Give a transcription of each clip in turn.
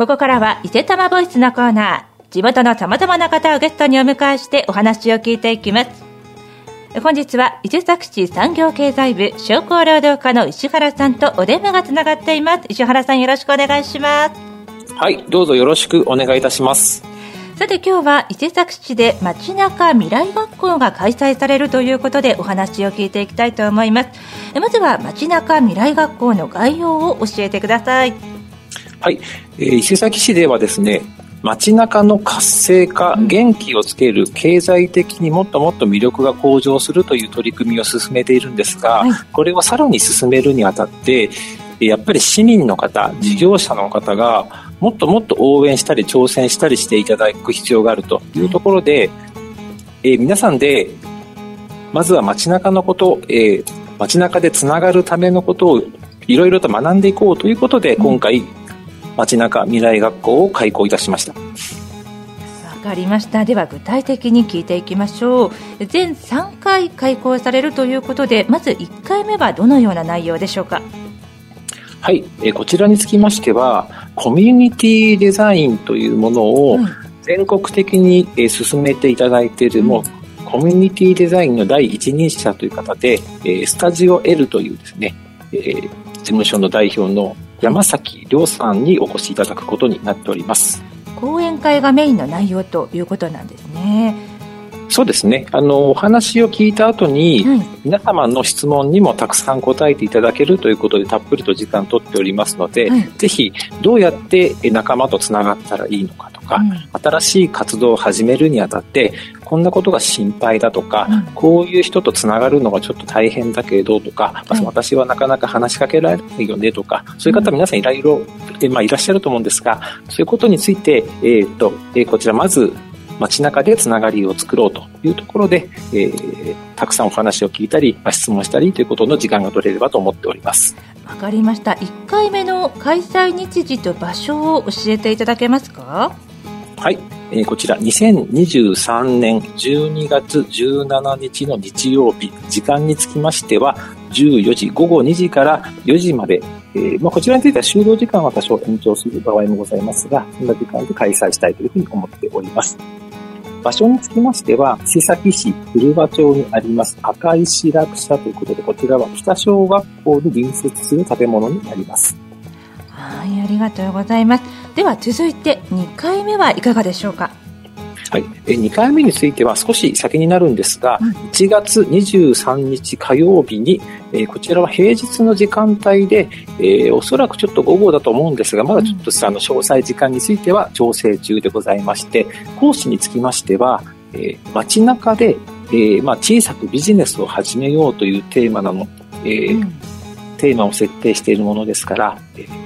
ここからは伊勢玉ボイスのコーナー。地元の様々な方をゲストにお迎えしてお話を聞いていきます。本日は伊勢崎市産業経済部商工労働課の石原さんとお電話がつながっています。石原さんよろしくお願いします。はいどうぞよろしくお願いいたします。さて今日は伊勢崎市で街中未来学校が開催されるということでお話を聞いていきたいと思います。まずは街中未来学校の概要を教えてくださいはい、えー、伊勢崎市ではですね街中の活性化、元気をつける、経済的にもっともっと魅力が向上するという取り組みを進めているんですが、はい、これをさらに進めるにあたって、やっぱり市民の方、事業者の方が、もっともっと応援したり挑戦したりしていただく必要があるというところで、えー、皆さんで、まずは街中のこと、えー、街中でつながるためのことをいろいろと学んでいこうということで、今回、街中未来学校を開校いたしました。わかりました。では具体的に聞いていきましょう。全3回開校されるということでまず1回目はどのような内容でしょうか？はい、えこちらにつきましてはコミュニティデザインというものを全国的に、え進めていただいている、もうコミュニティデザインの第一人者という方で、えスタジオ L というですね、え事務所の代表の山崎亮さんにお越しいただくことになっております。講演会がメインの内容ということなんですね。そうですね。あのお話を聞いた後に、はい、皆様の質問にもたくさん答えていただけるということでたっぷりと時間を取っておりますので、はい、ぜひどうやって仲間とつながったらいいのかとか、うん、新しい活動を始めるにあたってこんなことが心配だとか、うん、こういう人とつながるのがちょっと大変だけどとか、まあ、私はなかなか話しかけられないよねとか、そういう方皆さんいろいろ、まあ、いらっしゃると思うんですが、そういうことについて、えー、っと、えー、こちらまず街中でつながりを作ろうというところで、えー、たくさんお話を聞いたり、まあ、質問したりということの時間が取れればと思っております。わかりました。1回目の開催日時と場所を教えていただけますか？はい。えー、こちら2023年12月17日の日曜日、時間につきましては14時、午後2時から4時まで、えー、まあ、こちらについては終了時間は多少延長する場合もございますが、そんな時間で開催したいというふうに思っております。場所につきましては、伊勢崎市古場町にあります赤石落車ということで、こちらは北小学校に隣接する建物になります。はい、ありがとうございます。では続いて2回目はいかがでしょうか？はい、え2回目については少し先になるんですが、うん、1月23日火曜日に、えー、こちらは平日の時間帯で、えー、おそらくちょっと午後だと思うんですがまだちょっと、うん、あの詳細時間については調整中でございまして講師につきましては、えー、街中で、えーまあ、小さくビジネスを始めようというテーマなの、えー、うん、テーマを設定しているものですから、えー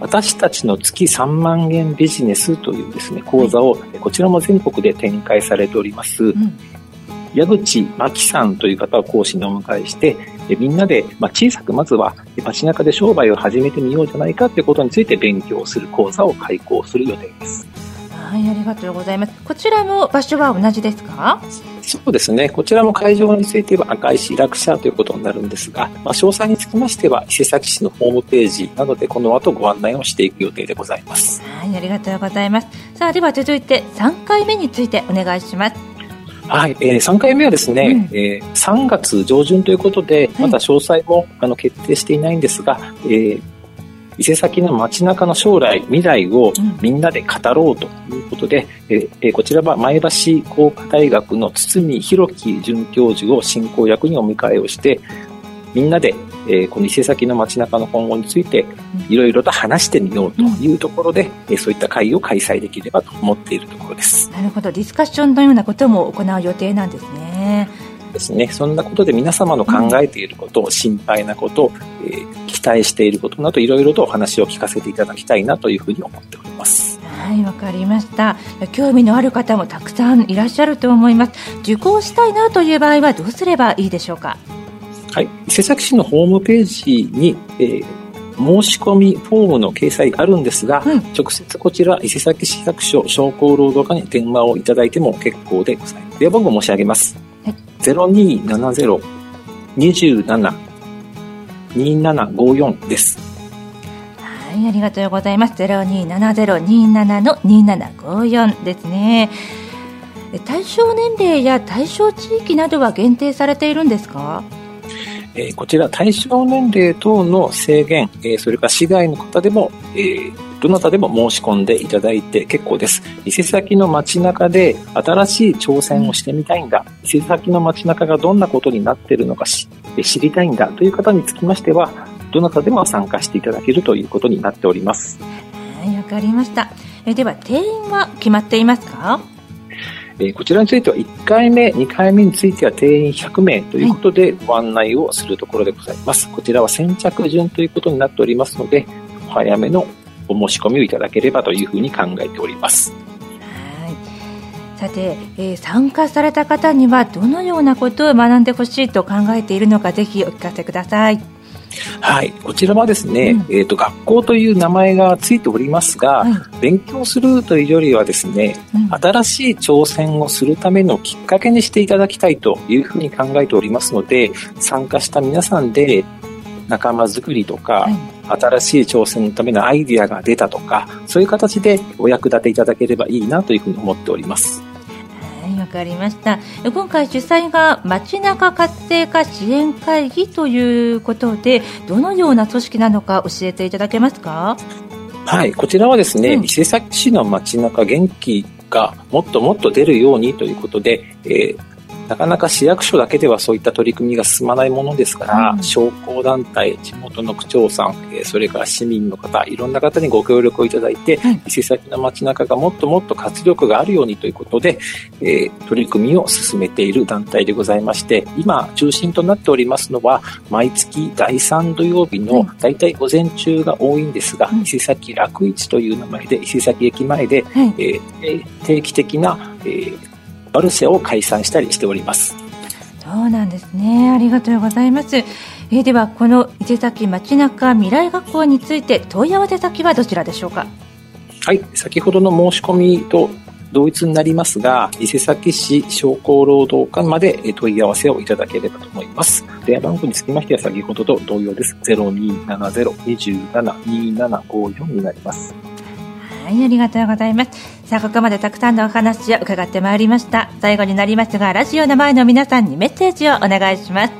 私たちの月3万円ビジネスというですね、講座を、こちらも全国で展開されております、うん、矢口真紀さんという方を講師にお迎えして、みんなで、まあ、小さくまずは街中で商売を始めてみようじゃないかということについて勉強する講座を開講する予定です。はい、ありがとうございます。こちらも場所は同じですか？そうですね。こちらも会場については赤石落車ということになるんですが、まあ、詳細につきましては伊勢崎市のホームページなどでこの後ご案内をしていく予定でございます。はい、ありがとうございます。さあ、では続いて3回目についてお願いします。はい、えー、3回目はですね、うん、えー、3月上旬ということで、まだ詳細も、あの決定していないんですが、えー、伊勢崎の街中の将来、未来をみんなで語ろうということで、うん、えこちらは前橋工科大学の堤博樹准教授を進行役にお迎えをして、みんなで、えこの伊勢崎の街中の今後についていろいろと話してみようというところで、うん、そういった会を開催できればと思っているところです。なるほど、ディスカッションのようなことも行う予定なんですね。ですね、そんなことで皆様の考えていること、うん、心配なこと、えー、期待していることなどいろいろとお話を聞かせていただきたいなというふうに思っております。はいわかりました興味のある方もたくさんいらっしゃると思います受講したいなという場合はどうすればいいでしょうか？はい伊勢崎市のホームページに、えー申し込みフォームの掲載があるんですが、うん、直接こちら伊勢崎市役所商工労働課に電話をいただいても結構でございます。電話番号申し上げます。はい、0270-27-2754です。はい、ありがとうございます。027027の2754ですね。対象年齢や対象地域などは限定されているんですか？えー、こちら対象年齢等の制限、えー、それから市外の方でも、えー、どなたでも申し込んでいただいて結構です。伊勢崎の街中で新しい挑戦をしてみたいんだ。伊勢崎の街中がどんなことになっているのか知りたいんだという方につきましては、どなたでも参加していただけるということになっております。はい、わかりました。えでは、定員は決まっていますか？えこちらについては1回目、2回目については定員100名ということでご案内をするところでございます。こちらは先着順ということになっておりますので、お早めのお申し込みをいただければというふうに考えております。さて、えー、参加された方にはどのようなことを学んでほしいと考えているのかぜひお聞かせください。はい、こちらはですね、うん、えっ、ー、と学校という名前がついておりますが、はい、勉強するというよりはですね、うん、新しい挑戦をするためのきっかけにしていただきたいというふうに考えておりますので、参加した皆さんで仲間づくりとか、はい、新しい挑戦のためのアイディアが出たとか、そういう形でお役立ていただければいいなというふうに思っております。わかりました。今回主催が街中活性化支援会議ということでどのような組織なのか教えていただけますか？はい、こちらはですね、うん、伊勢崎市の街中元気がもっともっと出るようにということで、えー、なかなか市役所だけではそういった取り組みが進まないものですから、うん、商工団体、地元の区長さん、えそれから市民の方、いろんな方にご協力をいただいて、うん、伊勢崎の街中がもっともっと活力があるようにということで、えー、取り組みを進めている団体でございまして、今、中心となっておりますのは、毎月第3土曜日の大体午前中が多いんですが、うん、伊勢崎楽市という名前で、伊勢崎駅前で、はい、えー、定期的な、えーバルシェを開催したりしておりますそうなんですねありがとうございますえー、ではこの伊勢崎町中未来学校について問い合わせ先はどちらでしょうか？はい先ほどの申し込みと同一になりますが、伊勢崎市商工労働課まで問い合わせをいただければと思います。電話番号につきましては先ほどと同様です。0270-27-2754になります。はい、ありがとうございます。さあ、ここまでたくさんのお話を伺ってまいりました。最後になりますが、ラジオの前の皆さんにメッセージをお願いします。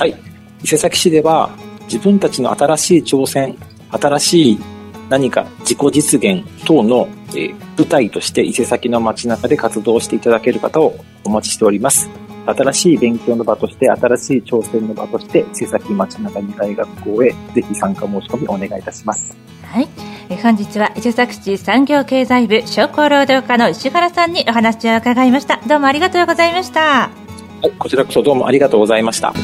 はい。伊勢崎市では、自分たちの新しい挑戦、新しい何か自己実現等の、えー、舞台として伊勢崎の街中で活動していただける方をお待ちしております。新しい勉強の場として、新しい挑戦の場として、伊勢崎街中未来学校へぜひ参加申し込みお願いいたします。はい。本日は伊勢崎市産業経済部商工労働課の石原さんにお話を伺いました。どうもありがとうございました。はいこちらこそどうもありがとうございました。